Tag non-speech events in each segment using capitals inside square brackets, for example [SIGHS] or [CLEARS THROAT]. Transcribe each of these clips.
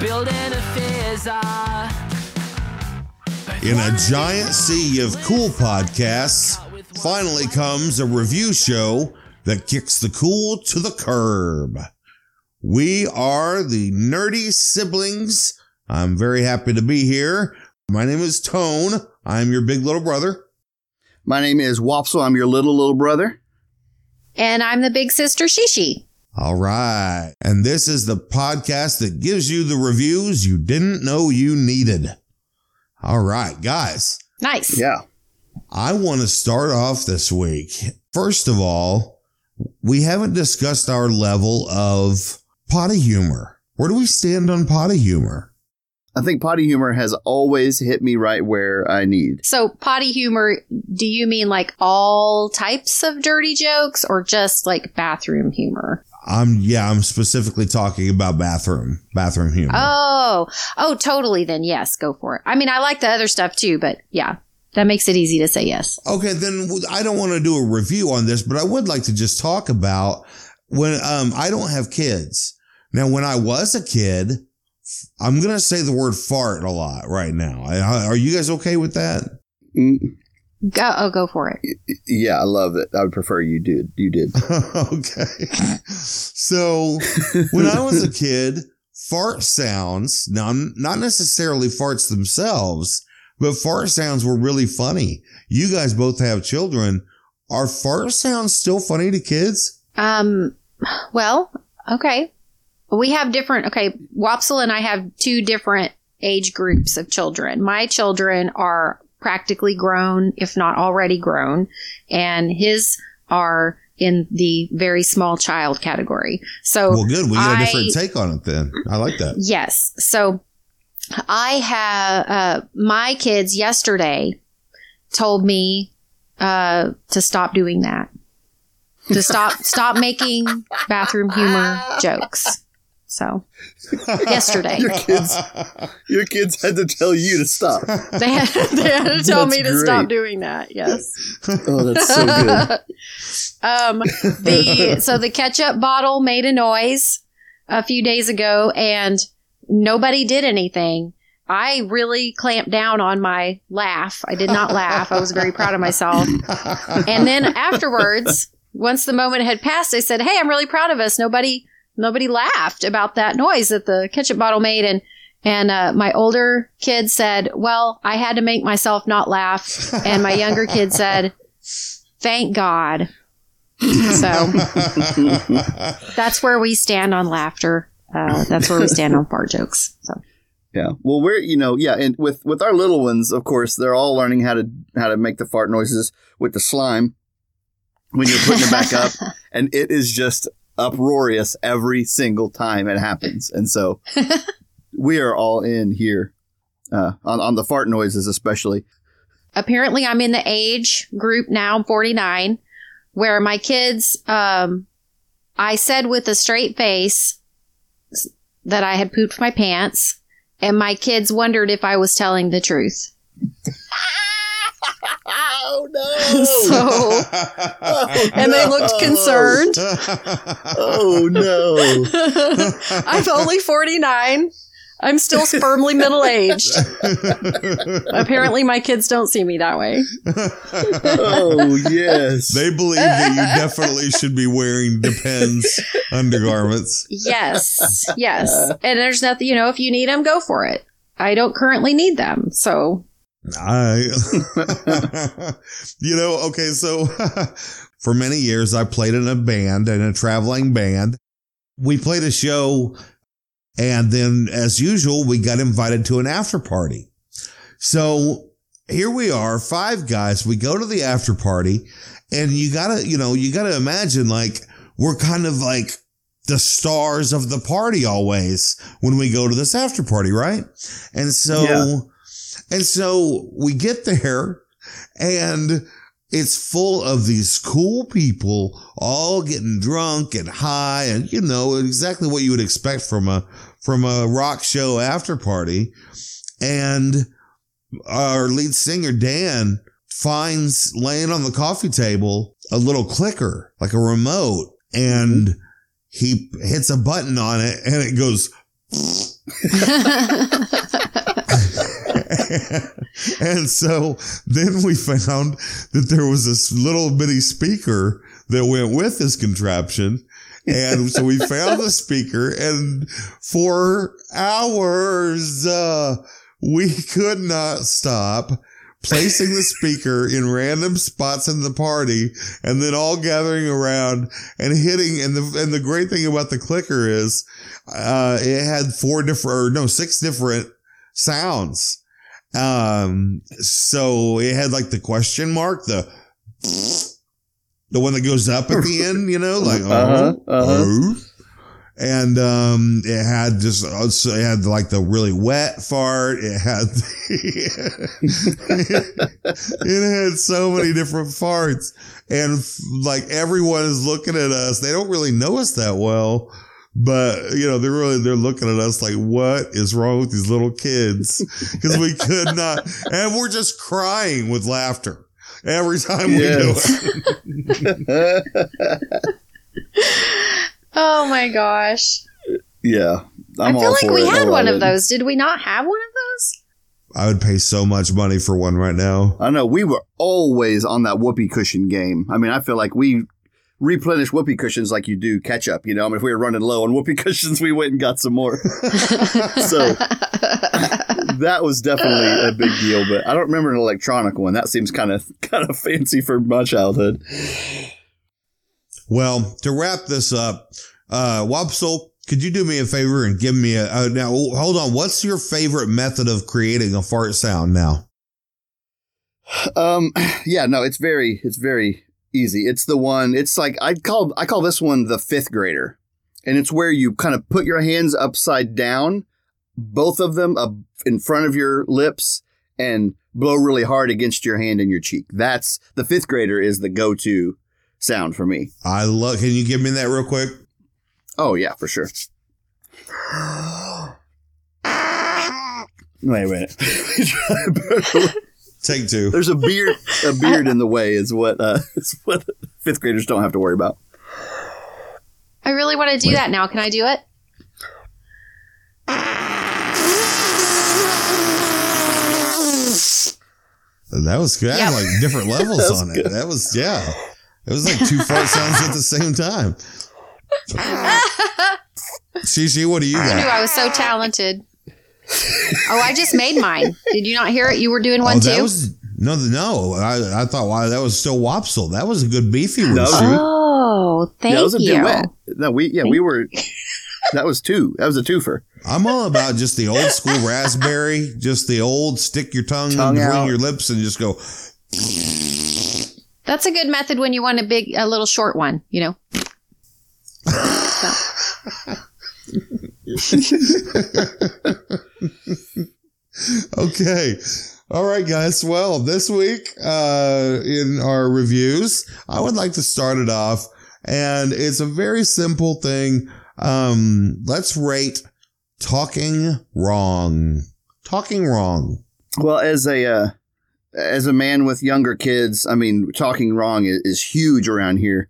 building a fizzer. In a giant sea of cool podcasts, finally comes a review show that kicks the cool to the curb. We are the nerdy siblings. I'm very happy to be here. My name is Tone. I'm your big little brother. My name is Wopsle. I'm your little, little brother. And I'm the big sister Shishi. All right. And this is the podcast that gives you the reviews you didn't know you needed. All right, guys. Nice. Yeah. I want to start off this week. First of all, we haven't discussed our level of potty humor. Where do we stand on potty humor? I think potty humor has always hit me right where I need. So, potty humor, do you mean like all types of dirty jokes or just like bathroom humor? I'm yeah, I'm specifically talking about bathroom bathroom humor. Oh, oh, totally. Then yes, go for it. I mean, I like the other stuff too, but yeah, that makes it easy to say yes. Okay, then I don't want to do a review on this, but I would like to just talk about when um I don't have kids. Now, when I was a kid, I'm gonna say the word fart a lot right now. Are you guys okay with that? Go, oh, go for it. yeah, I love it. I would prefer you did. You did. [LAUGHS] okay. So when I was a [LAUGHS] kid, fart sounds, now not necessarily farts themselves, but fart sounds were really funny. You guys both have children. Are fart sounds still funny to kids? Um, well, okay. We have different, okay, Wopsle and I have two different age groups of children. My children are practically grown, if not already grown, and his are in the very small child category. So, Well, good. We got a I- different take on it then. I like that. Yes. So I have uh, my kids yesterday told me uh, to stop doing that. To stop stop making bathroom humor [LAUGHS] jokes. So [LAUGHS] yesterday Your kids, your kids had to tell you to stop. they had, they had to tell That's me to stop doing that. Yes. Oh, that's so [LAUGHS] good. um, the so the ketchup bottle made a noise a few days ago, and nobody did anything. I really clamped down on my laugh. I did not laugh. I was very proud of myself. [LAUGHS] And then afterwards, once the moment had passed, I said, "Hey, I'm really proud of us. Nobody, nobody laughed about that noise that the ketchup bottle made." And and uh, my older kid said, "Well, I had to make myself not laugh." And my younger kid said, "Thank God." So [LAUGHS] that's where we stand on laughter. Uh, that's where we stand on fart jokes. So Yeah. Well, we're you know yeah, and with with our little ones, of course, they're all learning how to how to make the fart noises with the slime when you're putting it back up, [LAUGHS] and it is just uproarious every single time it happens, and so [LAUGHS] we are all in here uh, on on the fart noises, especially. apparently, I'm in the age group now. I'm 49, where my kids, um, I said with a straight face that I had pooped my pants, and my kids wondered if I was telling the truth. [LAUGHS] [LAUGHS] [LAUGHS] [LAUGHS] Oh no! So, and they looked concerned. Oh no! I'm only 49. I'm still firmly middle aged. Apparently, my kids don't see me that way. Oh yes! they believe that you definitely should be wearing Depends undergarments. Yes, yes. And there's nothing, you know, if you need them, go for it. I don't currently need them. So, I, [LAUGHS] you know, okay, so [LAUGHS] for many years I played in a band, in a traveling band. We played a show and then as usual, we got invited to an after party. So here we are, five guys. We go to the after party and you gotta, you know, you gotta imagine like we're kind of like the stars of the party always when we go to this after party, right? And so, Yeah. And so we get there and it's full of these cool people all getting drunk and high and you know exactly what you would expect from a from a rock show after party. And our lead singer Dan finds laying on the coffee table a little clicker like a remote and mm-hmm. he hits a button on it and it goes [LAUGHS] [LAUGHS] [LAUGHS] and so then we found that there was this little bitty speaker that went with this contraption. And so we found the speaker and for hours, uh, we could not stop placing the speaker in random spots in the party and then all gathering around and hitting. And the, and the great thing about the clicker is, uh, it had four different, or no, six different sounds. Um, so it had like the question mark, the, the one that goes up at the [LAUGHS] end, you know, like, Uh-huh, oh, uh-huh. oh. And, um, it had just, also it had like the really wet fart. It had, [LAUGHS] it had so many different farts and like everyone is looking at us. They don't really know us that well, but you know, they're really, they're looking at us like, what is wrong with these little kids? [LAUGHS] Cause we could not, and we're just crying with laughter every time we do it. [LAUGHS] oh my gosh. yeah. I'm I all feel like for we it. Had one love of those. Did we not have one of those? I would pay so much money for one right now. I know we were always on that whoopee cushion game. I mean, I feel like we replenish whoopee cushions like you do ketchup. You know, I mean, if we were running low on whoopee [LAUGHS] cushions, we went and got some more. [LAUGHS] so that was definitely a big deal. But I don't remember an electronic one. That seems kind of kind of fancy for my childhood. Well, to wrap this up, uh, Wopsle, could you do me a favor and give me a, uh, now, hold on. What's your favorite method of creating a fart sound now? Um, [SIGHS] yeah, no, it's very, it's very easy. It's the one. It's like I call, I call this one the fifth grader, and it's where you kind of put your hands upside down, both of them up in front of your lips, and blow really hard against your hand and your cheek. That's the fifth grader is the go-to sound for me. I love, can you give me that real quick? Oh yeah, for sure. [GASPS] Wait, wait. [LAUGHS] Take two. There's a beard, a [LAUGHS] beard in the way is what uh, [LAUGHS] is what fifth graders don't have to worry about. I really want to do that now. Can I do it? That was good. I Yep. like different [LAUGHS] levels That was on it. That was, yeah. It was like two fart sounds at the same time. Shishi, what do you I knew? I was so talented. Oh, I just made mine. Did you not hear it? You were doing one Oh, too? was, no, no. I, I thought, wow, that was still Wopsle. That was a good beefy one. That was- Sue. oh, thank yeah, that was a you. duet. No, we yeah we were. [LAUGHS] That was two. That was a twofer. I'm all about just the old school [LAUGHS] raspberry, just the old stick your tongue, Tongue between out. your lips and just go. That's a good method when you want a big, a little short one. You know. [LAUGHS] [LAUGHS] Okay. All right, guys. Well, this week, uh, in our reviews, I would like to start it off and it's a very simple thing. Um, let's rate talking wrong. Talking wrong. Well, as a uh, as a man with younger kids, I mean, talking wrong is, is huge around here.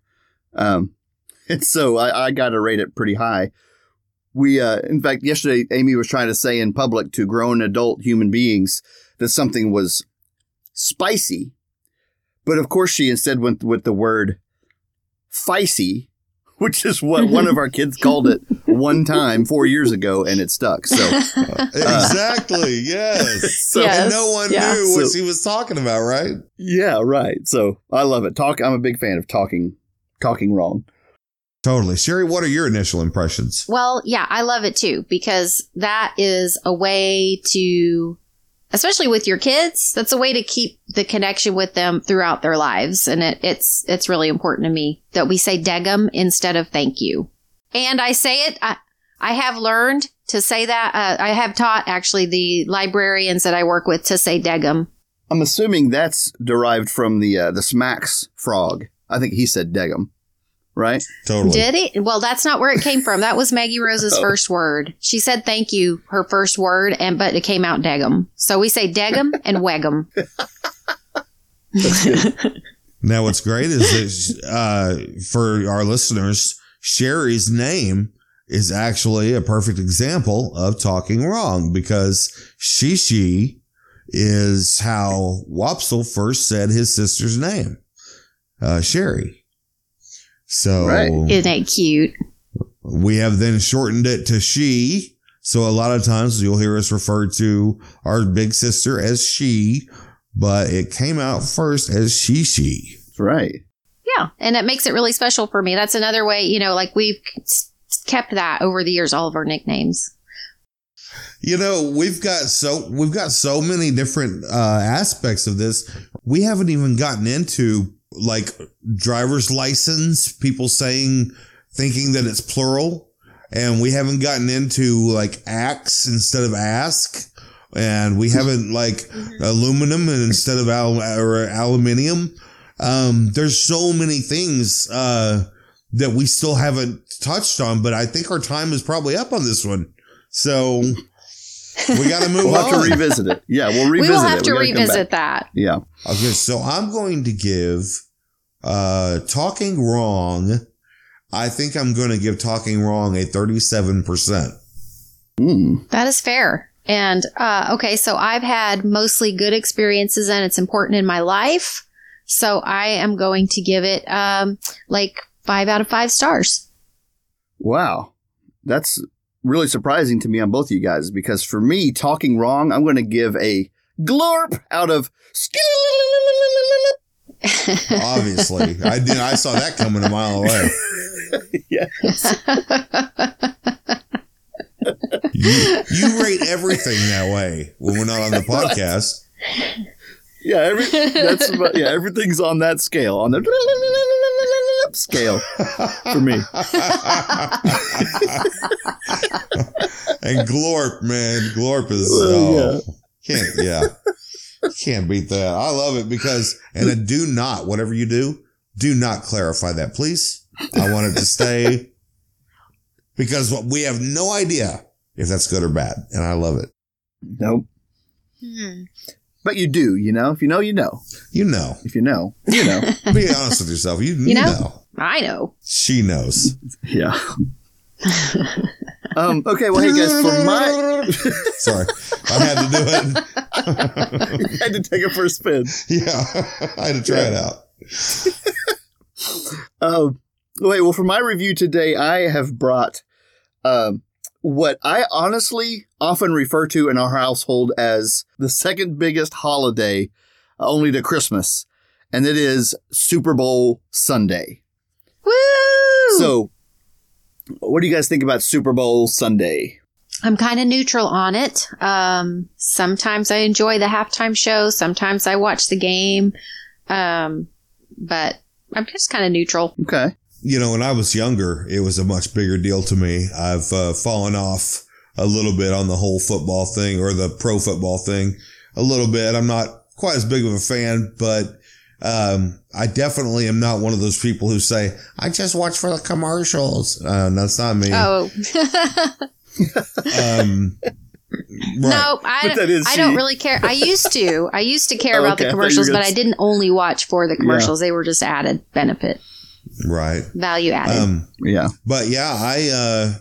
Um, [LAUGHS] and so I, I got to rate it pretty high. We, uh, in fact, yesterday Amy was trying to say in public to grown adult human beings that something was spicy, but of course she instead went with the word feisty, which is what one of our kids called it one time four years ago, and it stuck. So, [LAUGHS] exactly. Yes. [LAUGHS] so Yes. And no one Yeah. knew what So- she was talking about, right? Yeah, right. So I love it. Talk. I'm a big fan of talking, talking wrong. Totally. Sherry, what are your initial impressions? Well, yeah, I love it too because that is a way to, especially with your kids, that's a way to keep the connection with them throughout their lives, and it, it's it's really important to me that we say "degum" instead of "thank you." And I say it. I, I have learned to say that. Uh, I have taught actually the librarians that I work with to say "degum." I'm assuming that's derived from the uh, the Smacks frog. I think he said degum, right? Totally. Did it? Well, that's not where it came from. That was Maggie Rose's [LAUGHS] Oh. first word. She said thank you, her first word, and but it came out degum. So we say degum and wegum. [LAUGHS] Now, what's great is that uh, for our listeners, Sherry's name is actually a perfect example of talking wrong because Shishi is how Wopsle first said his sister's name, uh, Sherry. So Right. Isn't it cute? we have then shortened it to she. So a lot of times you'll hear us refer to our big sister as she, but it came out first as she she. That's right. Yeah. And it makes it really special for me. That's another way, you know, like we've kept that over the years, all of our nicknames. You know, we've got so we've got so many different uh, aspects of this. We haven't even gotten into like driver's license, people saying thinking that it's plural, and we haven't gotten into like axe instead of ask, and we haven't like aluminum and instead of al- or aluminium. Um, there's so many things uh, that we still haven't touched on, but I think our time is probably up on this one. So we got to move We'll have on. to revisit it. Yeah, we'll revisit we will have it. to We gotta come revisit that. Yeah. okay, so I'm going to give uh, talking wrong. I think I'm going to give talking wrong a 37%. Mm. That is fair. And uh, okay, so I've had mostly good experiences and it's important in my life. So I am going to give it um, like five out of five stars. Wow. That's really surprising to me on both of you guys because for me, talking wrong, I'm going to give a glorp out of. [LAUGHS] Obviously, I did. I saw that coming a mile away. [LAUGHS] yeah. You, you rate everything that way when we're not on the [LAUGHS] podcast. Yeah, every, that's about, yeah, everything's on that scale, on the scale for me. [LAUGHS] and Glorp, man, Glorp is Well, oh, can't yeah, can't beat that. I love it because and then do not whatever you do, do not clarify that, please. I want it to stay because we have no idea if that's good or bad, and I love it. Nope. Hmm. But you do, you know? If you know, you know. You know, If you know, you know. [LAUGHS] be honest with yourself. You, you know? know. I know. She knows. yeah. um, okay, well, hey guys, for my. [LAUGHS] Sorry, I had to do it. [LAUGHS] I had to take it for a spin. yeah, I had to try it out. Um, wait, well, for my review today, I have brought um, what I honestly often refer to in our household as the second biggest holiday, uh, only to Christmas, and it is Super Bowl Sunday. Woo! So, what do you guys think about Super Bowl Sunday? I'm kind of neutral on it. Um, sometimes I enjoy the halftime show. Sometimes I watch the game. Um, but I'm just kind of neutral. Okay. You know, when I was younger, it was a much bigger deal to me. I've uh, fallen off a little bit on the whole football thing or the pro football thing a little bit. I'm not quite as big of a fan, but um, I definitely am not one of those people who say, I just watch for the commercials. Uh, that's not me. Oh, [LAUGHS] Um, right. no, I, But that is I don't really care. I used to. I used to care Oh, about okay. The thought you were commercials, gonna but I didn't only watch for the commercials. They were just added benefit, Right. value added. Um, Yeah. But yeah, I uh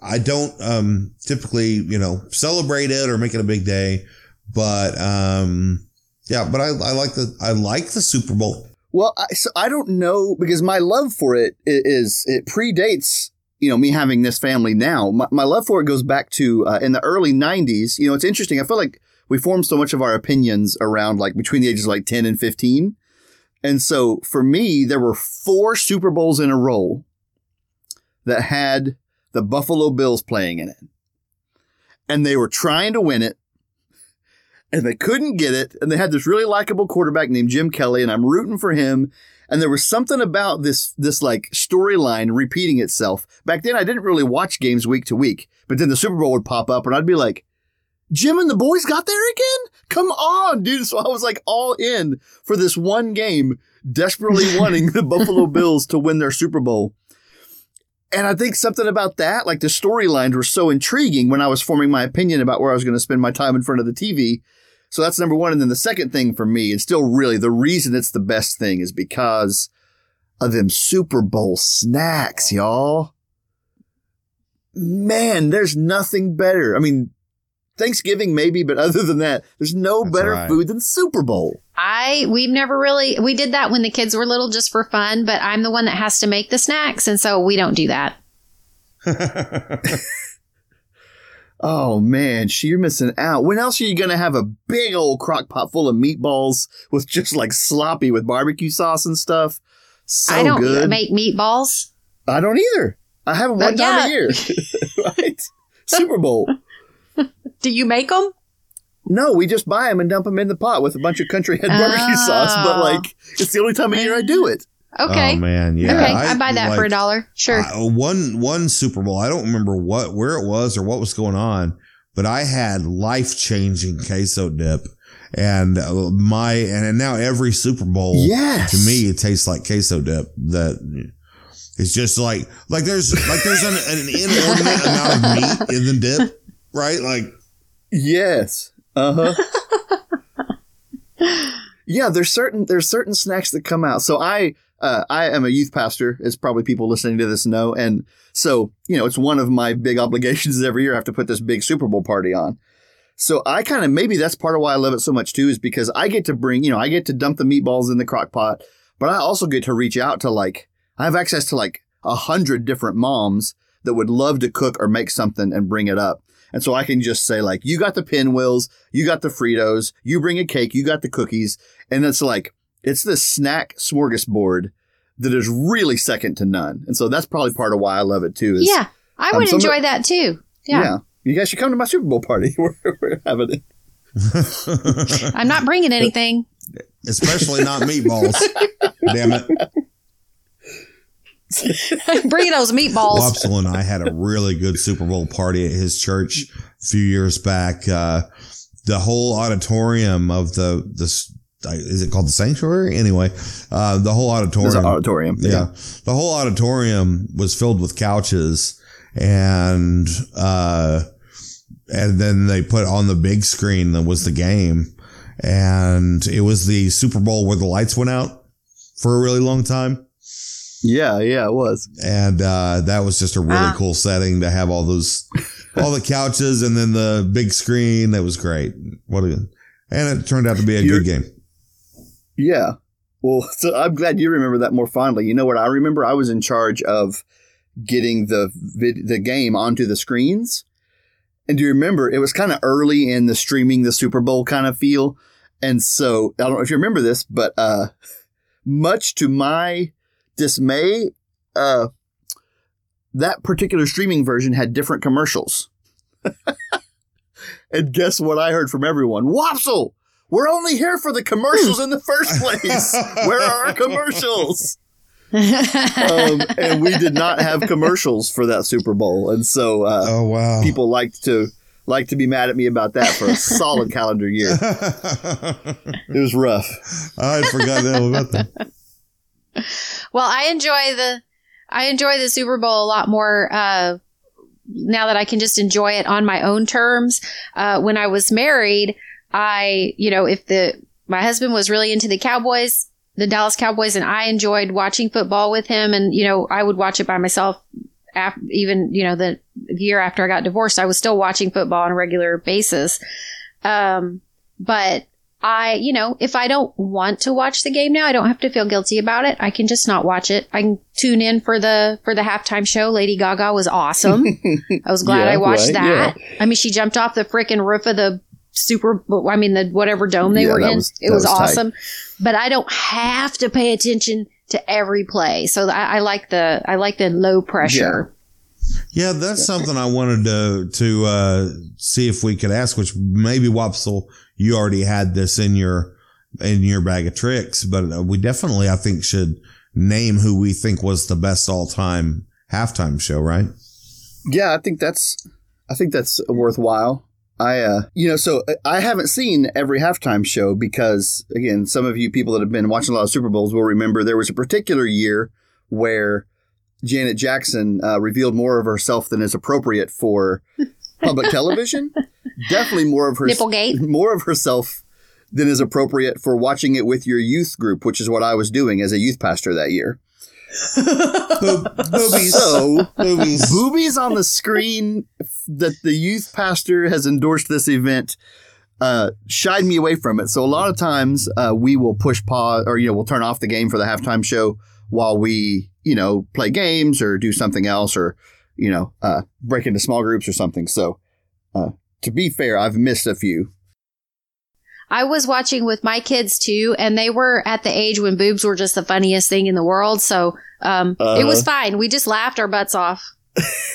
I don't um typically, you know, celebrate it or make it a big day. But um yeah, but I, I like the I like the Super Bowl. Well, I, so I don't know because my love for it is, it predates you know me having this family now. My, my love for it goes back to uh, in the early '90s. You know, it's interesting. I feel like we formed so much of our opinions around like between the ages of like 10 and 15, and so for me, there were four Super Bowls in a row that had the Buffalo Bills playing in it, and they were trying to win it and they couldn't get it. And they had this really likable quarterback named Jim Kelly, and I'm rooting for him. And there was something about this this like storyline repeating itself. Back then, I didn't really watch games week to week, but then the Super Bowl would pop up, and I'd be like, "Jim and the boys got there again? Come on, dude!" So I was like all in for this one game, desperately [LAUGHS] wanting the Buffalo Bills to win their Super Bowl. And I think something about that, like the storylines were so intriguing when I was forming my opinion about where I was going to spend my time in front of the TV. So that's number one. And then the second thing for me, and still really the reason it's the best thing is because of them Super Bowl snacks, y'all. man, there's nothing better. I mean, Thanksgiving maybe, but other than that, there's no That's better right. food than Super Bowl. I we've never really we did that when the kids were little just for fun, but I'm the one that has to make the snacks, and so we don't do that. [LAUGHS] Oh man, she- you're missing out. When else are you gonna have a big old crock pot full of meatballs with just like sloppy with barbecue sauce and stuff? So I don't good. make meatballs. I don't either. I have them one Uh, time a year. [LAUGHS] [LAUGHS] right? Super Bowl. Do you make them? No, we just buy them and dump them in the pot with a bunch of country head barbecue sauce. But Oh. like, it's the only time of year I do it. Okay. Oh man, yeah. okay, I, buy that for a dollar. Sure. I- one one Super Bowl. I don't remember what where it was or what was going on, but I had life changing queso dip, and uh, my and now every Super Bowl, Yes. to me it tastes like queso dip. That it's just like like there's like there's an, an inordinate amount of meat in the dip, right? Like Yes. Uh huh. yeah, there's certain there's certain snacks that come out. So I uh, I am a youth pastor, as probably people listening to this know, and so you know it's one of my big obligations every year. I have to put this big Super Bowl party on. So I kind of maybe that's part of why I love it so much too, is because I get to bring you know I get to dump the meatballs in the crock pot, but I also get to reach out to like I have access to like a hundred different moms that would love to cook or make something and bring it up. And so I can just say like, you got the pinwheels, you got the Fritos, you bring a cake, you got the cookies. And it's like, it's this snack smorgasbord that is really second to none. And so that's probably part of why I love it too. Is, yeah, I um, would some of- enjoy that too. Yeah. You guys should come to my Super Bowl party. [LAUGHS] we're, we're having it. [LAUGHS] I'm not bringing anything. especially not meatballs. Damn it. [LAUGHS] Bring those meatballs. Wopsle and I had a really good Super Bowl party at his church a few years back. Uh, the whole auditorium of the this is it called the sanctuary anyway? Uh, the whole There's auditorium. an auditorium. yeah, the whole auditorium was filled with couches, and uh, and then they put on the big screen that was the game, and it was the Super Bowl where the lights went out for a really long time Yeah, yeah, it was. and uh, that was just a really Ah. cool setting to have all those, all the couches, and then the big screen. That was great. What a, and it turned out to be a You're- good game. Yeah. Well, [LAUGHS] so I'm glad you remember that more fondly. You know what I remember? I was in charge of getting the vid- the game onto the screens. And do you remember it was kind of early in the streaming the Super Bowl kind of feel? And so I don't know if you remember this, but uh much to my dismay, uh that particular streaming version had different commercials. [LAUGHS] and guess what I heard from everyone? Wopsle! We're only here for the commercials in the first [LAUGHS] place. Where are our commercials? [LAUGHS] Um, and we did not have commercials for that Super Bowl, and so uh, Oh wow! people liked to like to be mad at me about that for a solid calendar year. It was rough. I had forgotten all about that. Well, I enjoy the I enjoy the Super Bowl a lot more uh, now that I can just enjoy it on my own terms. Uh, when I was married, I you know if the my husband was really into the Cowboys, the Dallas Cowboys, and I enjoyed watching football with him, and you know I would watch it by myself. Even you know the year after I got divorced, I was still watching football on a regular basis. Um, but I, you know, if I don't want to watch the game now, I don't have to feel guilty about it. I can just not watch it. I can tune in for the for the halftime show. Lady Gaga was awesome. [LAUGHS] I was glad Yeah, I watched right, that. I mean, she jumped off the freaking roof of the super. I mean, the whatever dome they Yeah, were in. was- it was, was awesome. But I don't have to pay attention to every play. So I, I like the I like the low pressure. Yeah, that's something I wanted to to uh, see if we could ask. Which maybe Wopsle, you already had this in your in your bag of tricks, but uh, we definitely, I think, should name who we think was the best all time halftime show. Right? Yeah, I think that's I think that's worthwhile. I uh you know, so I haven't seen every halftime show because again, some of you people that have been watching a lot of Super Bowls will remember there was a particular year where Janet Jackson uh, revealed more of herself than is appropriate for [LAUGHS] public television. Definitely more of her Nipplegate. [LAUGHS] more of herself than is appropriate for watching it with your youth group, which is what I was doing as a youth pastor that year. Boob- [LAUGHS] boobies. So, boobies. boobies on the screen that the youth pastor has endorsed this event uh, shied me away from it. So a lot of times uh, we will push pause or, you know, we'll turn off the game for the halftime show while we, you know, play games or do something else or, you know, uh, break into small groups or something. So uh, to be fair, I've missed a few. I was watching with my kids too, and they were at the age when boobs were just the funniest thing in the world. So um, it was fine. We just laughed our butts off.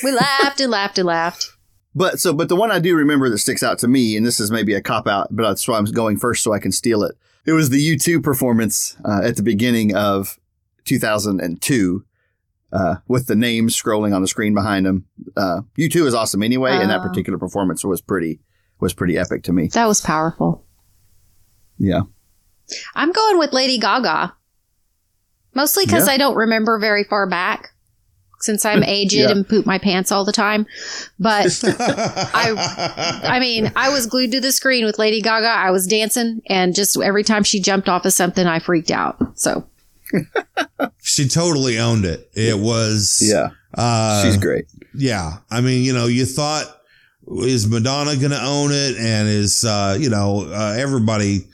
We [LAUGHS] laughed and laughed and laughed. But so, but the one I do remember that sticks out to me, and this is maybe a cop out, but that's why I'm going first so I can steal it. It was the U2 performance uh, at the beginning of 2002 uh, with the names scrolling on the screen behind them. Uh, U2 is awesome anyway, and that Oh. particular performance was pretty was pretty epic to me. That was powerful. Yeah, I'm going with Lady Gaga. Mostly because Yeah. I don't remember very far back since I'm [LAUGHS] aged Yeah. and poop my pants all the time. But [LAUGHS] I I mean, I was glued to the screen with Lady Gaga. I was dancing and just every time she jumped off of something, I freaked out. So she totally owned it. It was yeah, Uh, she's great. Yeah. I mean, you know, you thought, is Madonna going to own it? And is, uh, you know, uh, everybody,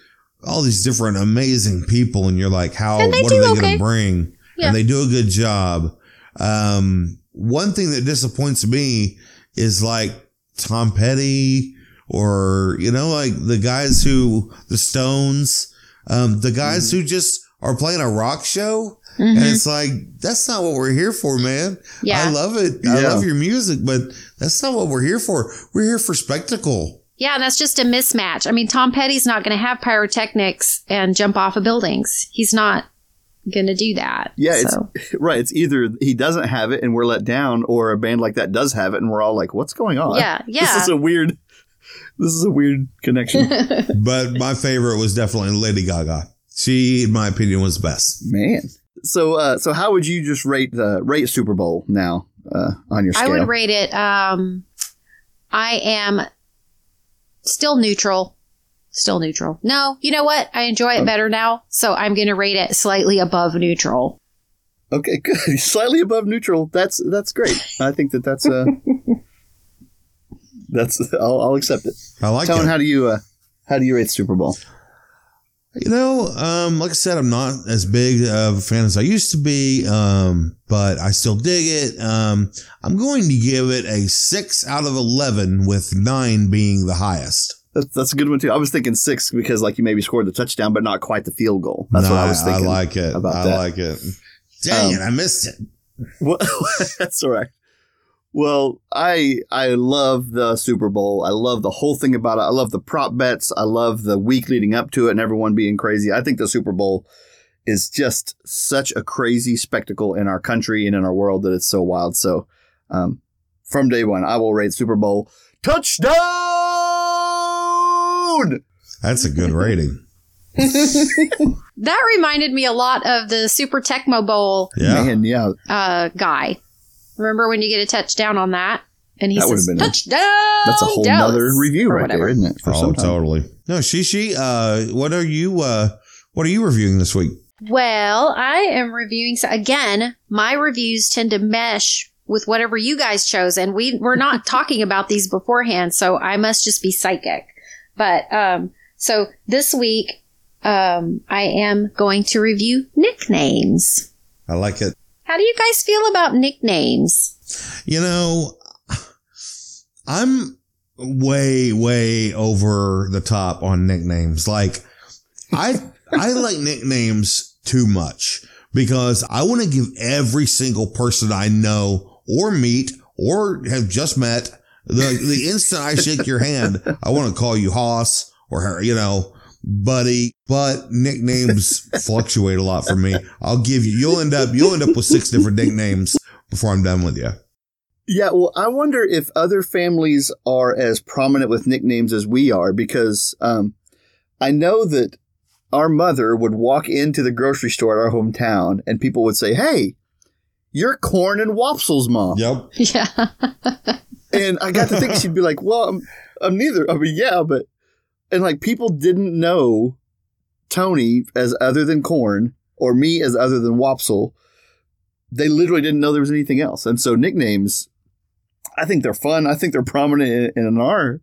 all these different amazing people. And you're like, how, And they what are do they going okay. to bring? Yeah. And they do a good job. Um, one thing that disappoints me is like Tom Petty or, you know, like the guys who, the Stones, um, the guys Mm-hmm. who just are playing a rock show. mhm. And it's like, that's not what we're here for, man. yeah. I love it. I love your music, but that's not what we're here for. We're here for spectacle. Yeah, and that's just a mismatch. I mean, Tom Petty's not going to have pyrotechnics and jump off of buildings. He's not going to do that. Yeah, it's [LAUGHS] right. It's either he doesn't have it and we're let down, or a band like that does have it and we're all like, "What's going on?" yeah, yeah. [LAUGHS] This is a weird. This is a weird connection, [LAUGHS] But my favorite was definitely Lady Gaga. She, in my opinion, was the best. man. So, uh, so how would you just rate uh, rate Super Bowl now uh, on your I would rate it. Um, I am still neutral. Still neutral. No, you know what? I enjoy it better now, so I'm going to rate it slightly above neutral. okay, [LAUGHS] good. Slightly above neutral. That's that's great. I think that that's uh, [LAUGHS] that's I'll, I'll accept it. I like Tone, it. how do you uh, how do you rate Super Bowl? You know, um, like I said, I'm not as big of a fan as I used to be, um, but I still dig it. Um, I'm going to give it a six out of 11 with nine being the highest. That's, that's a good one too. I was thinking six because like you maybe scored the touchdown, but not quite the field goal. That's No, what I was thinking. I like it. about I that. like it. Dang Um, it. I missed it. [LAUGHS] Well, that's all right. Well, I I love the Super Bowl. I love the whole thing about it. I love the prop bets. I love the week leading up to it and everyone being crazy. I think the Super Bowl is just such a crazy spectacle in our country and in our world that it's so wild. So, um, from day one, I will rate Super Bowl touchdown. That's a good rating. [LAUGHS] [LAUGHS] That reminded me a lot of the Super Tecmo Bowl Yeah. Man, yeah, uh, guy. Remember when you get a touchdown on that? And he That would've says, been a- touchdown! that's a whole Dallas," nother review or right whatever. there, isn't it? For oh, some totally. No, Shishi, uh, what are you, uh, what are you reviewing this week? Well, I am reviewing. So again, my reviews tend to mesh with whatever you guys chose, and we we're not [LAUGHS] talking about these beforehand, so I must just be psychic. But um, so this week, um, I am going to review nicknames. I like it. How do you guys feel about nicknames? You know, I'm way, way over the top on nicknames. Like, I, I like nicknames too much because I want to give every single person I know or meet or have just met the, the instant I shake your hand, I want to call you Hoss or, her, you know, buddy, but nicknames [LAUGHS] fluctuate a lot for me. I'll give you, you'll end up, you'll end up with six different nicknames before I'm done with you. Yeah, well, I wonder if other families are as prominent with nicknames as we are because um, I know that our mother would walk into the grocery store at our hometown and people would say, Hey, you're Corn and Wopsle's mom. Yep. Yeah, [LAUGHS] And I got to think she'd be like, Well, I'm, I'm neither. I mean, yeah, but, and like people didn't know Tony as other than Corn or me as other than Wopsle they literally didn't know there was anything else. And so nicknames, I think they're fun. I think they're prominent in, in our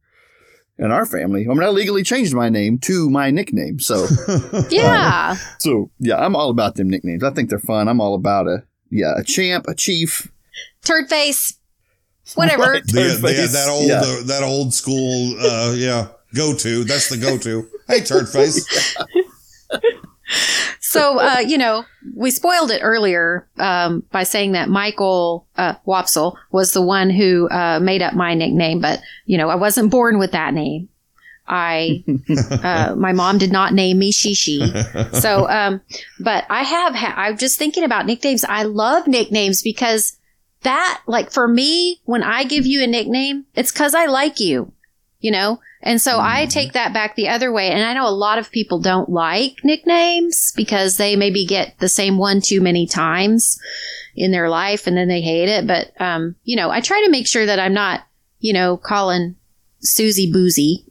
in our family. I mean, I legally changed my name to my nickname. So [LAUGHS] [LAUGHS] Yeah. so yeah, I'm all about them nicknames. I think they're fun. I'm all about a yeah a champ, a chief, Turd face. Whatever. [LAUGHS] Right. The, Turd the- face. that old Yeah. uh, that old school uh, yeah go to that's the go to. Hey, turd face. [LAUGHS] So, uh, you know, we spoiled it earlier um, by saying that Michael uh, Wopsle was the one who uh, made up my nickname, but, you know, I wasn't born with that name. I, [LAUGHS] uh, my mom did not name me Shishi. So, um, but I have, ha- I'm just thinking about nicknames. I love nicknames because that, like for me, when I give you a nickname, it's cause I like you, you know? And so I take that back the other way. And I know a lot of people don't like nicknames because they maybe get the same one too many times in their life and then they hate it. But, um, you know, I try to make sure that I'm not, you know, calling Susie Boozy,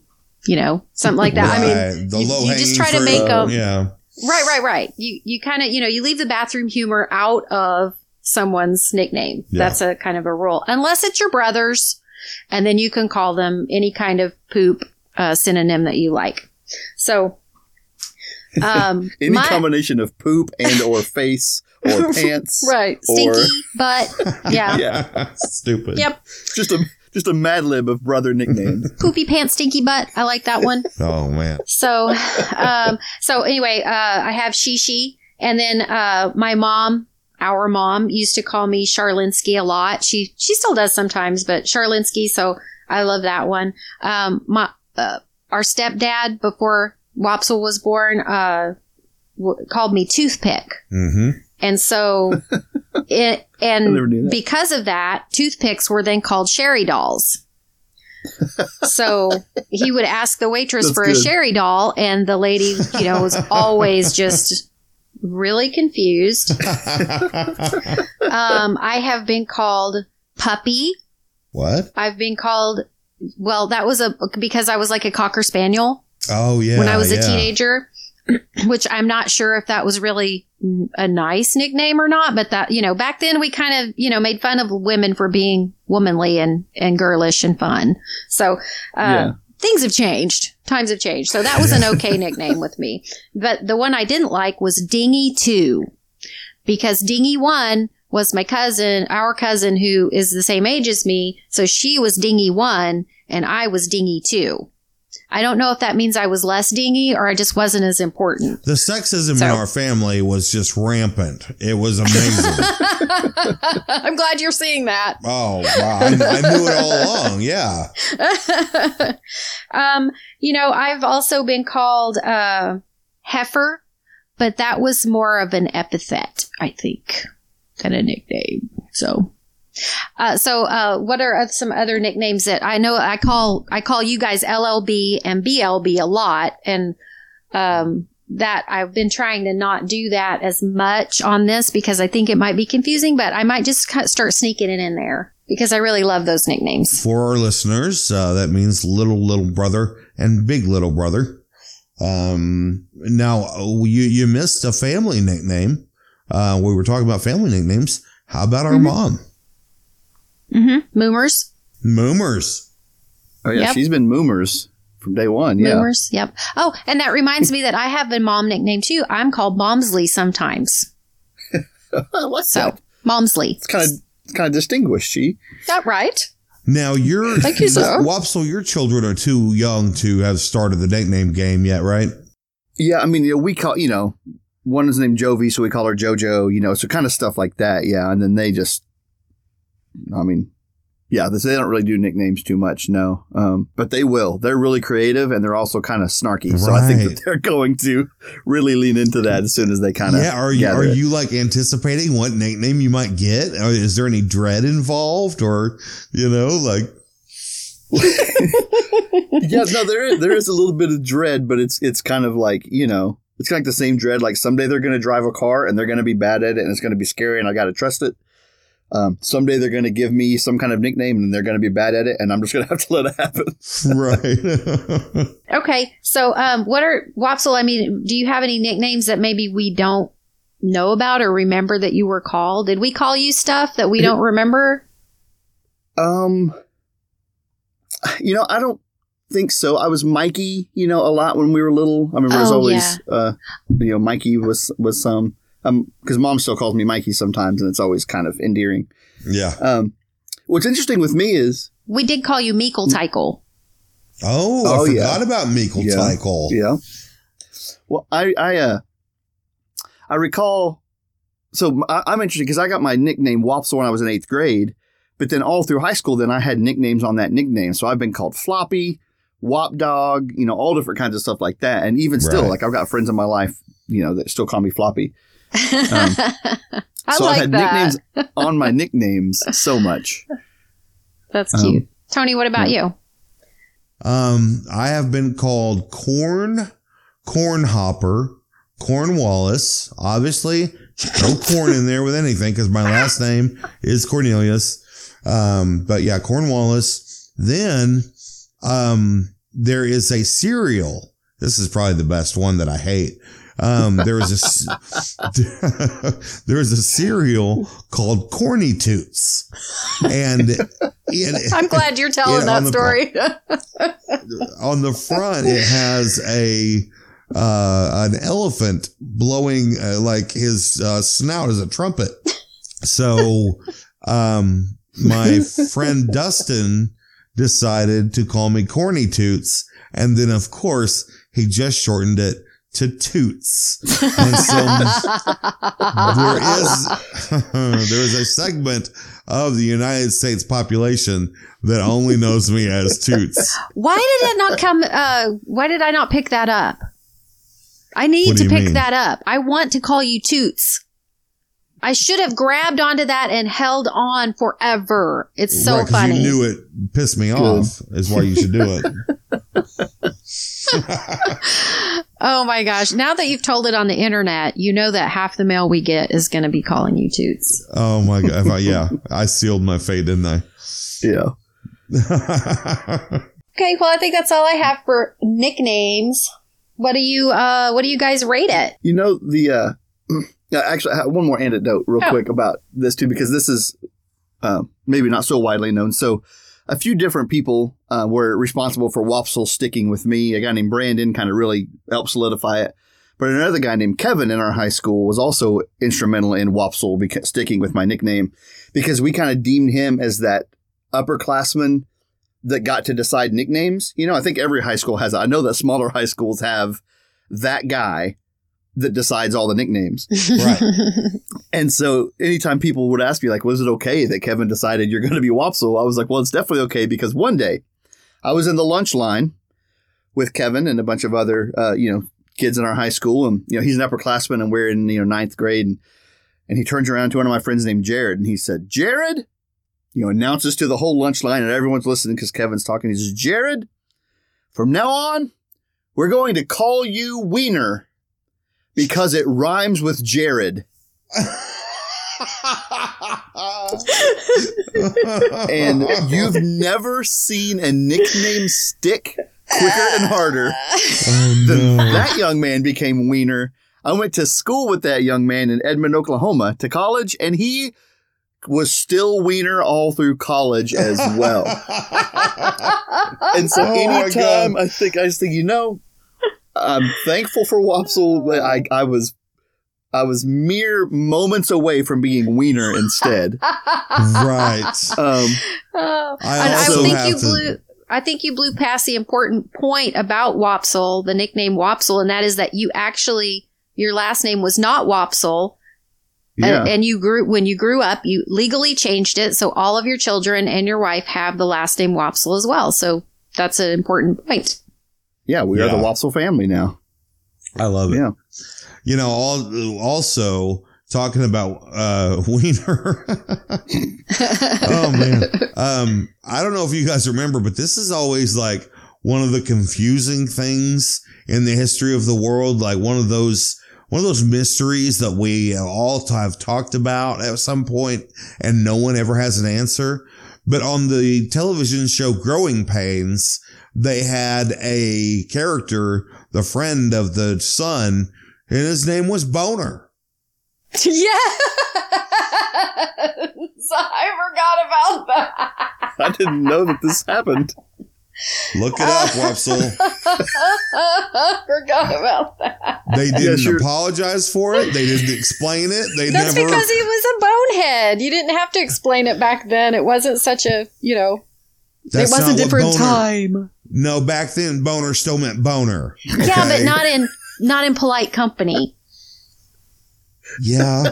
you know, something like that. I mean, the you- you just try to make them. Yeah, Right, right, right. You you kind of you know you leave the bathroom humor out of someone's nickname. Yeah. That's a kind of a rule, unless it's your brothers, and then you can call them any kind of poop uh, synonym that you like. So, [LAUGHS] um, any my- combination of poop and or face or [LAUGHS] pants. right, or- stinky butt, yeah, [LAUGHS] Yeah, stupid. yep, just a just a mad lib of brother nicknames. poopy pants, stinky butt. I like that one. Oh man. So, um, so anyway, uh, I have Shishi, and then uh, my mom, our mom, used to call me Charlinsky a lot. She she still does sometimes, but Charlinsky. So I love that one. Um, my uh, our stepdad before Wopsle was born uh, w- called me Toothpick. Mm-hmm. And so, [LAUGHS] it, I never knew and because of that, toothpicks were then called sherry dolls. [LAUGHS] so he would ask the waitress That's for a sherry doll, and the lady, you know, was always just really confused. [LAUGHS] Um, I have been called puppy. what? I've been called, well, that was a because I was like a cocker spaniel Oh yeah. when I was a teenager, [CLEARS THROAT] which I'm not sure if that was really a nice nickname or not, but that, you know, back then we kind of, you know, made fun of women for being womanly and, and girlish and fun. So, uh, Yeah. Things have changed. Times have changed. So that was an okay [LAUGHS] nickname with me. But the one I didn't like was Dingy 2 because Dingy 1 was my cousin, our cousin who is the same age as me. So she was Dingy 1 and I was Dingy 2. I don't know if that means I was less dingy or I just wasn't as important. The sexism in our family was just rampant. It was amazing. [LAUGHS] I'm glad you're seeing that. oh, wow. I, I knew it all along. Yeah. [LAUGHS] um, you know, I've also been called uh, heifer, but that was more of an epithet, I think, than a nickname. So, uh, so uh, what are some other nicknames that I know? I call I call you guys LLB and BLB a lot, and um, that I've been trying to not do that as much on this because I think it might be confusing. But I might just start sneaking it in there because I really love those nicknames. For our listeners, uh, that means little little brother and big little brother. Um, now you you missed a family nickname. Uh, we were talking about family nicknames. How about our Mhm. mom, Mm-hmm. Moomers. Moomers? Oh yeah, Yep. she's been moomers from day one. Yeah, Moomers. Yep. Oh, and that reminds me that I have a mom nickname too. I'm called Momsley sometimes. [LAUGHS] I like So that. Momsley. It's kind of kind of distinguished. She. that right? Now you're Thank you, sir. [LAUGHS] Wopsle, your children are too young to have started the nickname game yet, right? Yeah, I mean, you know, we call you know, one is named Jovi, so we call her JoJo. You know, so kind of stuff like that. Yeah, and then they just, I mean, yeah, they don't really do nicknames too much, no. Um, but they will. They're really creative and they're also kind of snarky. So I think that they're going to really lean into that as soon as they kind of yeah. Are you are you like anticipating what nickname you might get? Or is there any dread involved, or you know, like [LAUGHS] yeah, no, there is there is a little bit of dread, but it's it's kind of like you know, it's kind of like the same dread. Like someday they're going to drive a car and they're going to be bad at it, and it's going to be scary, and I got to trust it. Um, someday they're going to give me some kind of nickname, and they're going to be bad at it, and I'm just going [LAUGHS] to have to let it happen. right? [LAUGHS] Okay. So, um, what are Wopsle? I mean, do you have any nicknames that maybe we don't know about or remember that you were called? Did we call you stuff that we don't remember? Um, you know, I don't think so. I was Mikey, you know, a lot when we were little. I remember it was Oh, always, uh, you know, Mikey was was some um because mom still calls me Mikey sometimes, and it's always kind of endearing. Yeah. Um, what's interesting with me is, We did call you Meekle Tykel. Oh, Oh, I yeah. forgot about Meekle Yeah. Tykel. yeah. Well, I I uh I recall. So I, I'm interested because I got my nickname Wopsle when I was in eighth grade, but then all through high school, then I had nicknames on that nickname. So I've been called Floppy, Wop Dog, you know, all different kinds of stuff like that. And even still, Right. like I've got friends in my life, you know, that still call me Floppy. [LAUGHS] I so like I've had that. nicknames [LAUGHS] on my nicknames so much. That's um, cute. Tony, what about you? Um, I have been called Corn, Corn Hopper, Cornwallis. Obviously, no corn in there with anything because my last name is Cornelius. Um, but yeah, Cornwallis. Then, um, there is a cereal. This is probably the best one that I hate. Um, a [LAUGHS] there was a cereal called Corny Toots, and it, [LAUGHS] I'm glad you're telling Yeah, on that the- story. on the front it has a uh, an elephant blowing uh, like his uh, snout is a trumpet. So, um, my friend Dustin decided to call me Corny Toots, and then of course he just shortened it to Toots. And so there is [LAUGHS] there is a segment of the United States population that only knows me as Toots. why did it not come? Uh, why did I not pick that up? I need to pick mean? that up. I want to call you Toots. I should have grabbed onto that and held on forever. It's so Right, 'cause funny. You knew it pissed me off. Is why you should do it. [LAUGHS] Oh my gosh. Now that you've told it on the internet, you know that half the mail we get is going to be calling you Toots. oh my god! I- yeah, I sealed my fate, didn't I? Yeah. [LAUGHS] Okay, well, I think that's all I have for nicknames. What do you uh what do you guys rate it? You know the uh [CLEARS THROAT] yeah, actually I have one more anecdote real Oh. quick about this too because this is uh, maybe not so widely known. So a few different people uh, were responsible for Wopsle sticking with me. A guy named Brandon kind of really helped solidify it. But another guy named Kevin in our high school was also instrumental in Wopsle beca- sticking with my nickname because we kind of deemed him as that upperclassman that got to decide nicknames. You know, I think every high school has. I know that smaller high schools have that guy that decides all the nicknames. Right. [LAUGHS] And so anytime people would ask me, like, was it okay that Kevin decided you're going to be Wopsle? I was like, well, it's definitely okay because one day I was in the lunch line with Kevin and a bunch of other, uh, you know, kids in our high school. And, you know, he's an upperclassman and we're in, you know, ninth grade. And, and he turns around to one of my friends named Jared and he said, Jared, you know, announces to the whole lunch line and everyone's listening because Kevin's talking. He says, Jared, from now on, we're going to call you Wiener because it rhymes with Jared. and you've never seen a nickname stick quicker and harder oh than no! that young man became Wiener. I went to school with that young man in Edmond, Oklahoma to college, and he was still Wiener all through college as well. [LAUGHS] And so Oh anytime I think, I just think, you know, I'm thankful for Wopsle. but I, I was, I was mere moments away from being Wiener instead. [LAUGHS] right. Um, Oh, I and I think have you to- blew. I think you blew past the important point about Wopsle, the nickname Wopsle, and that is that you actually your last name was not Wopsle, yeah. and, and you grew when you grew up, you legally changed it, so all of your children and your wife have the last name Wopsle as well. So that's an important point. Yeah, we are the Yeah. Wopsle family now. I love it. Yeah. You know, all, also talking about uh [LAUGHS] wiener. oh man. [LAUGHS] Um I don't know if you guys remember, but this is always like one of the confusing things in the history of the world, like one of those one of those mysteries that we all have talked about at some point and no one ever has an answer. But on the television show Growing Pains, they had a character, the friend of the son, and his name was Boner. [LAUGHS] Yes, I forgot about that. [LAUGHS] I didn't know that this happened. Look it up, Wopsle. [LAUGHS] forgot about that. They didn't sure. apologize for it. They didn't explain it. They That's never. because he was a bonehead. You didn't have to explain it back then. It wasn't such a, you know, That's it was not a different boner- time. No, back then boner still meant boner. Yeah, but not in not in polite company. Yeah.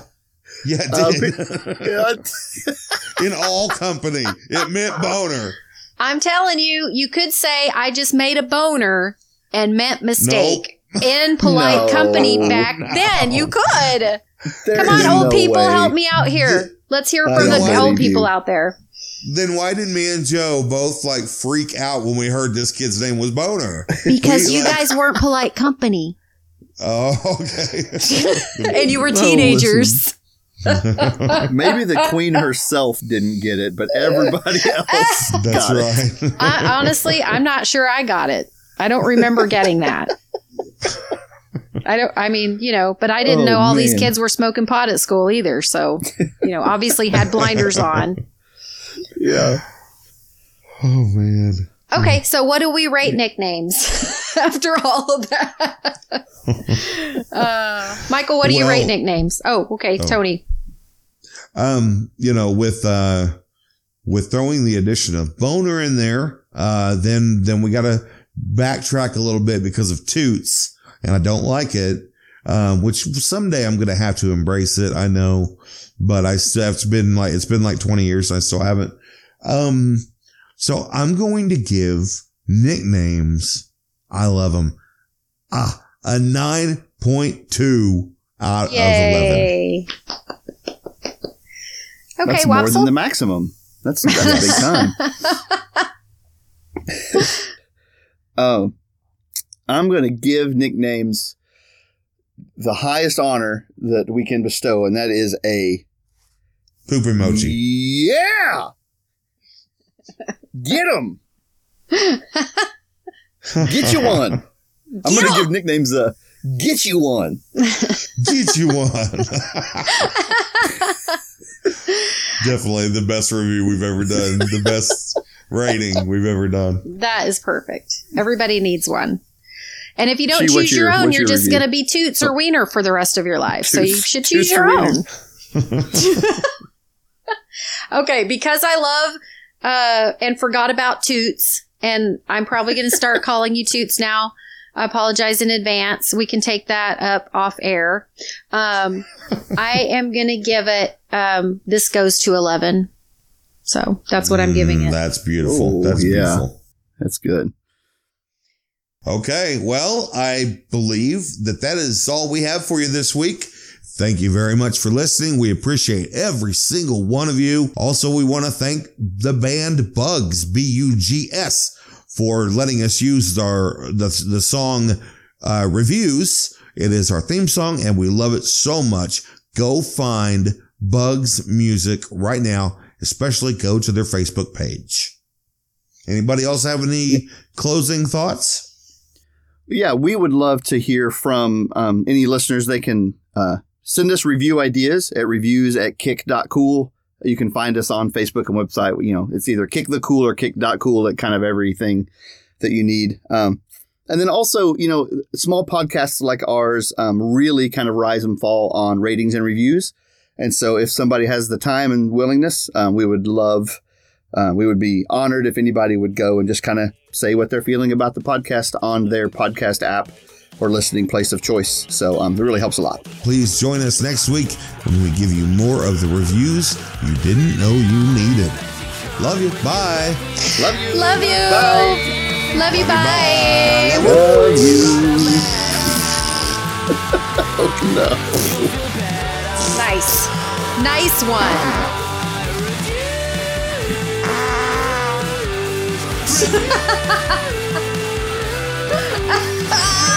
Yeah, it Uh, did. [LAUGHS] Yeah, [LAUGHS] In all company, it meant boner. I'm telling you, you could say I just made a boner and meant mistake. In polite No. company back then, you could. there Come on, old no people, way. help me out here. Let's hear from the old people you. out there. Then why did me and Joe both like freak out when we heard this kid's name was Boner? [LAUGHS] Because We, you like- guys weren't polite company. Oh, okay. [LAUGHS] and you were No, teenagers. [LAUGHS] Maybe the queen herself didn't get it, but everybody else That's got it. right. I, honestly, I'm not sure I got it. I don't remember getting that. I don't. I mean, you know, but I didn't Oh, know all these kids were smoking pot at school either. So, you know, obviously had blinders on. Yeah. Oh man. Okay, so what do we rate nicknames [LAUGHS] after all of that? [LAUGHS] uh, Michael, what do you rate nicknames? Oh, okay, Oh. Tony. Um, you know, with uh with throwing the addition of boner in there, uh then then we gotta backtrack a little bit because of toots, and I don't like it. Um, which someday I'm gonna have to embrace it, I know. But I still it's been like it's been like 20 years, and I still haven't. Um so I'm going to give nicknames. I love them. Ah, a 9.2 out of 11. Yay. Okay, That's more than the maximum. That's that's big time. [LAUGHS] Oh, I'm going to give nicknames the highest honor that we can bestow, and that is a Poop emoji. Yeah, get him. Get you one. I'm going to give nicknames a get you one. Get you one. Definitely the best review we've ever done. The best rating we've ever done. That is perfect. Everybody needs one. And if you don't She, choose your, your- own, you're your just going to be Toots or Wiener for the rest of your life. so you should choose your own. [LAUGHS] Okay, because I love uh, and forgot about Toots, and I'm probably going to start [LAUGHS] calling you Toots now. I apologize in advance. We can take that up off air. Um, I am going to give it. Um, this goes to eleven, so that's what I'm giving Mm, it. That's beautiful. Oh, That's yeah. beautiful. That's good. Okay. Well, I believe that that is all we have for you this week. Thank you very much for listening. We appreciate every single one of you. Also, we want to thank the band Bugs, B-U-G-S, for letting us use our, the, the song, uh, reviews. It is our theme song and we love it so much. Go find Bugs music right now, especially go to their Facebook page. Anybody else have any closing thoughts? Yeah, we would love to hear from um, any listeners. They can uh, send us review ideas at reviews at kick.cool. You can find us on Facebook and website. You know, it's either kick the cool or kick.cool at kind of everything that you need. Um, and then also, you know, small podcasts like ours um, really kind of rise and fall on ratings and reviews. And so if somebody has the time and willingness, um, we would love, uh, we would be honored if anybody would go and just kind of say what they're feeling about the podcast on their podcast app or listening place of choice. So um, it really helps a lot. Please join us next week when we give you more of the reviews you didn't know you needed. Love you. Bye. Love you. Love you. Bye. Love you. Bye. Love you. [LAUGHS] oh no. Nice. Nice one.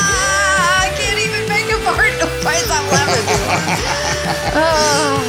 [LAUGHS] [LAUGHS] Oh.